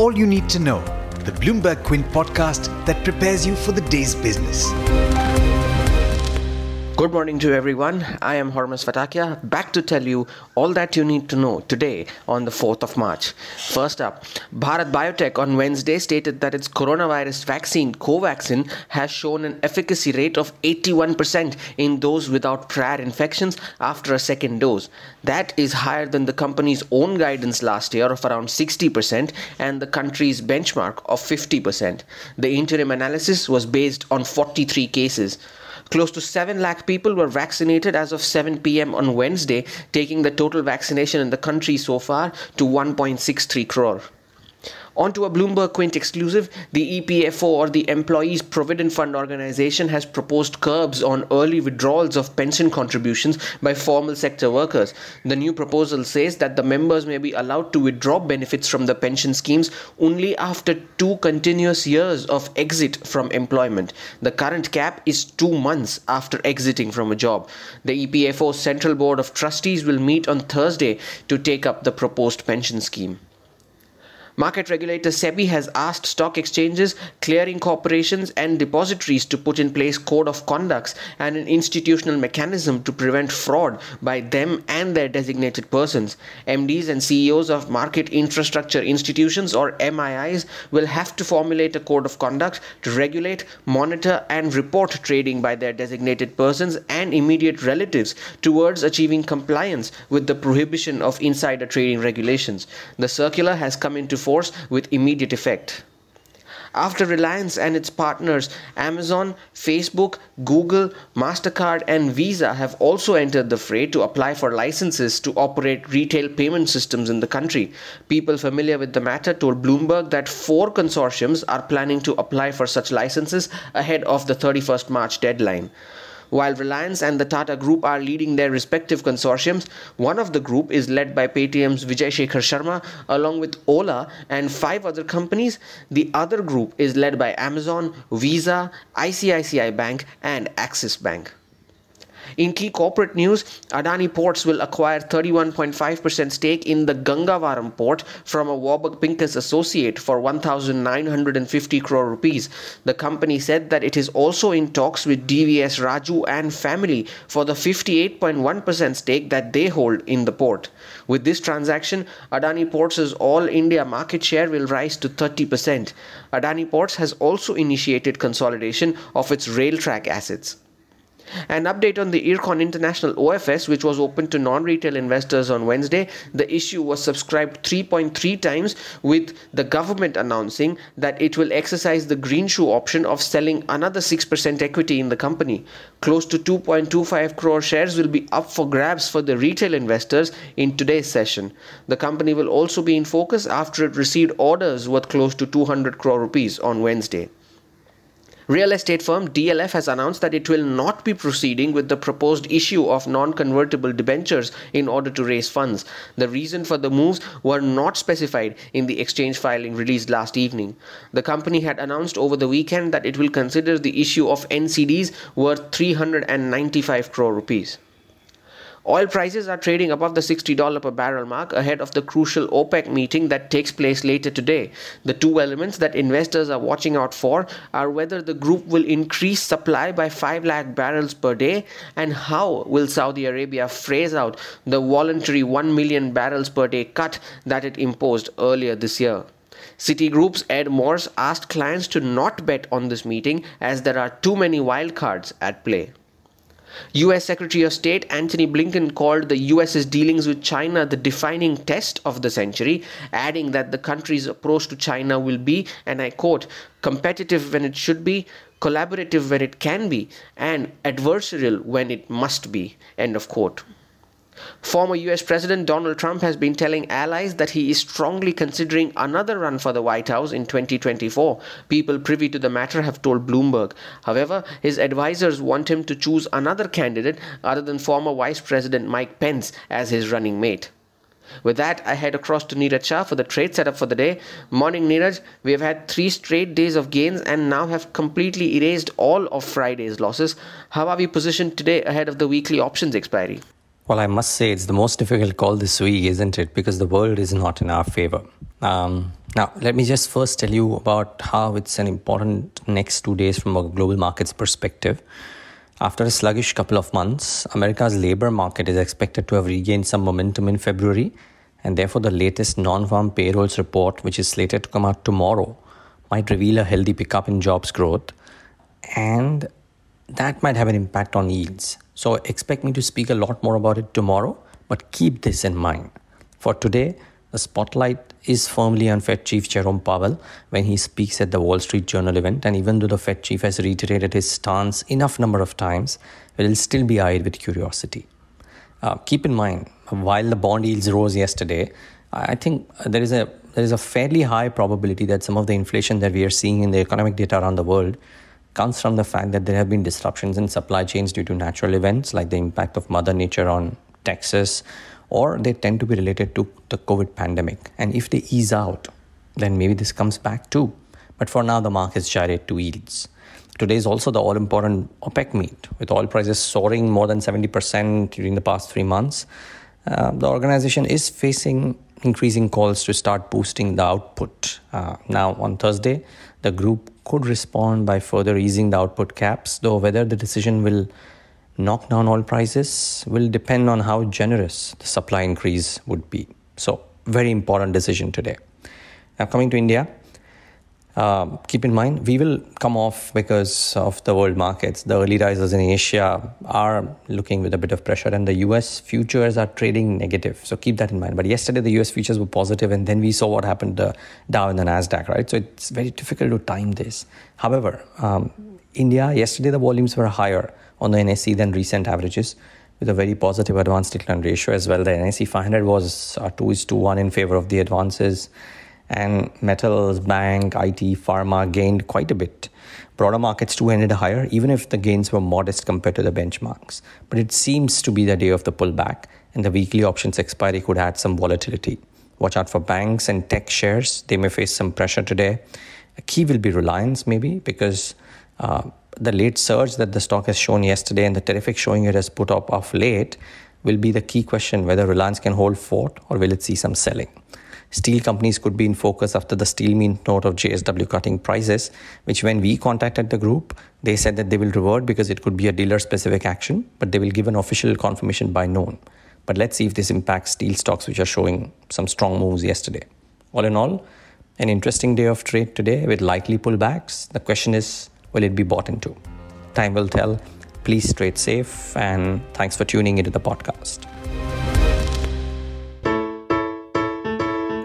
all you need to know, the Bloomberg Quint podcast that prepares you for the day's business. Good morning to everyone. I am Hormuz Fatakia, back to tell you all that you need to know today on the 4th of March. First up, Bharat Biotech on Wednesday stated that its coronavirus vaccine, Covaxin, has shown an efficacy rate of 81% in those without prior infections after a second dose. That is higher than the company's own guidance last year of around 60% and the country's benchmark of 50%. The interim analysis was based on 43 cases. Close to 7 lakh people were vaccinated as of 7 pm on Wednesday, taking the total vaccination in the country so far to 1.63 crore. Onto a Bloomberg Quint exclusive, the EPFO or the Employees Provident Fund organization has proposed curbs on early withdrawals of pension contributions by formal sector workers. The new proposal says that the members may be allowed to withdraw benefits from the pension schemes only after two continuous years of exit from employment. The current cap is 2 months after exiting from a job. The EPFO Central Board of Trustees will meet on Thursday to take up the proposed pension scheme. Market regulator SEBI has asked stock exchanges, clearing corporations, and depositories to put in place code of conducts and an institutional mechanism to prevent fraud by them and their designated persons. MDs and CEOs of market infrastructure institutions or MIIs will have to formulate a code of conduct to regulate, monitor, and report trading by their designated persons and immediate relatives towards achieving compliance with the prohibition of insider trading regulations. The circular has come into force force with immediate effect. After Reliance and its partners Amazon, Facebook, Google, MasterCard, and Visa have also entered the fray to apply for licenses to operate retail payment systems in the country. People familiar with the matter told Bloomberg that four consortiums are planning to apply for such licenses ahead of the 31st March deadline. While Reliance and the Tata Group are leading their respective consortiums, one of the group is led by Paytm's Vijay Shekhar Sharma along with Ola and five other companies. The other group is led by Amazon, Visa, ICICI Bank and Axis Bank. In key corporate news, Adani Ports will acquire 31.5% stake in the Gangavaram port from a Warburg Pincus associate for 1,950 crore rupees. The company said that it is also in talks with DVS Raju and family for the 58.1% stake that they hold in the port. With this transaction, Adani Ports' all India market share will rise to 30%. Adani Ports has also initiated consolidation of its rail track assets. An update on the Ircon International OFS, which was open to non retail investors on Wednesday. The issue was subscribed 3.3 times, with the government announcing that it will exercise the green shoe option of selling another 6% equity in the company. Close to 2.25 crore shares will be up for grabs for the retail investors in today's session. The company will also be in focus after it received orders worth close to 200 crore rupees on Wednesday. Real estate firm DLF has announced that it will not be proceeding with the proposed issue of non convertible debentures in order to raise funds. The reason for the moves were not specified in the exchange filing released last evening. The company had announced over the weekend that it will consider the issue of NCDs worth 395 crore rupees. Oil prices are trading above the $60 per barrel mark ahead of the crucial OPEC meeting that takes place later today. The two elements that investors are watching out for are whether the group will increase supply by 5 lakh barrels per day and how will Saudi Arabia phase out the voluntary 1 million barrels per day cut that it imposed earlier this year. Citigroup's Ed Morse asked clients to not bet on this meeting as there are too many wildcards at play. US Secretary of State Antony Blinken called the US's dealings with China the defining test of the century, adding that the country's approach to China will be, and I quote, competitive when it should be, collaborative when it can be, and adversarial when it must be, end of quote. Former US President Donald Trump has been telling allies that he is strongly considering another run for the White House in 2024. People privy to the matter have told Bloomberg. However, his advisors want him to choose another candidate other than former Vice President Mike Pence as his running mate. With that, I head across to Neeraj Shah for the trade setup for the day. Morning, Neeraj. We have had three straight days of gains and now have completely erased all of Friday's losses. How are we positioned today ahead of the weekly options expiry? Well, I must say it's the most difficult call this week, isn't it? Because the world is not in our favor. Um, Now, let me just first tell you about how it's an important next two days from a global markets perspective. After a sluggish couple of months, America's labor market is expected to have regained some momentum in February, and therefore the latest non-farm payrolls report, which is slated to come out tomorrow, might reveal a healthy pickup in jobs growth, and that might have an impact on yields. So expect me to speak a lot more about it tomorrow, but keep this in mind. For today, the spotlight is firmly on Fed Chief Jerome Powell when he speaks at the Wall Street Journal event, and even though the Fed Chief has reiterated his stance enough number of times, it will still be eyed with curiosity. Uh, keep in mind, while the bond yields rose yesterday, I think there is a there is a fairly high probability that some of the inflation that we are seeing in the economic data around the world comes from the fact that there have been disruptions in supply chains due to natural events like the impact of Mother Nature on Texas or they tend to be related to the COVID pandemic. And if they ease out, then maybe this comes back too. But for now, the markets gyrate to yields. Today is also the all important OPEC meet, with oil prices soaring more than 70% during the past three months. Uh, the organization is facing increasing calls to start boosting the output. Uh, now, on Thursday, the group could respond by further easing the output caps, though whether the decision will knock down oil prices will depend on how generous the supply increase would be. So, very important decision today. Now, coming to India, uh, keep in mind we will come off because of the world markets. The early risers in Asia are looking with a bit of pressure, and the US futures are trading negative. So keep that in mind. But yesterday the US futures were positive, and then we saw what happened to Dow and the Nasdaq. Right, so it's very difficult to time this. However, um, India yesterday the volumes were higher on the NSE than recent averages with a very positive advance decline ratio as well. The NSE 500 was uh, 2 is to 1 in favor of the advances, and metals, bank, IT, pharma gained quite a bit. Broader markets too ended higher, even if the gains were modest compared to the benchmarks. But it seems to be the day of the pullback, and the weekly options expiry could add some volatility. Watch out for banks and tech shares, they may face some pressure today. A key will be Reliance, maybe, because uh, the late surge that the stock has shown yesterday and the terrific showing it has put up of late will be the key question whether Reliance can hold fort or will it see some selling. Steel companies could be in focus after the SteelMint note of JSW cutting prices, which when we contacted the group, they said that they will revert because it could be a dealer specific action, but they will give an official confirmation by noon. But let's see if this impacts steel stocks, which are showing some strong moves yesterday. All in all, an interesting day of trade today with likely pullbacks. The question is, will it be bought into? Time will tell. Please trade safe and thanks for tuning into the podcast.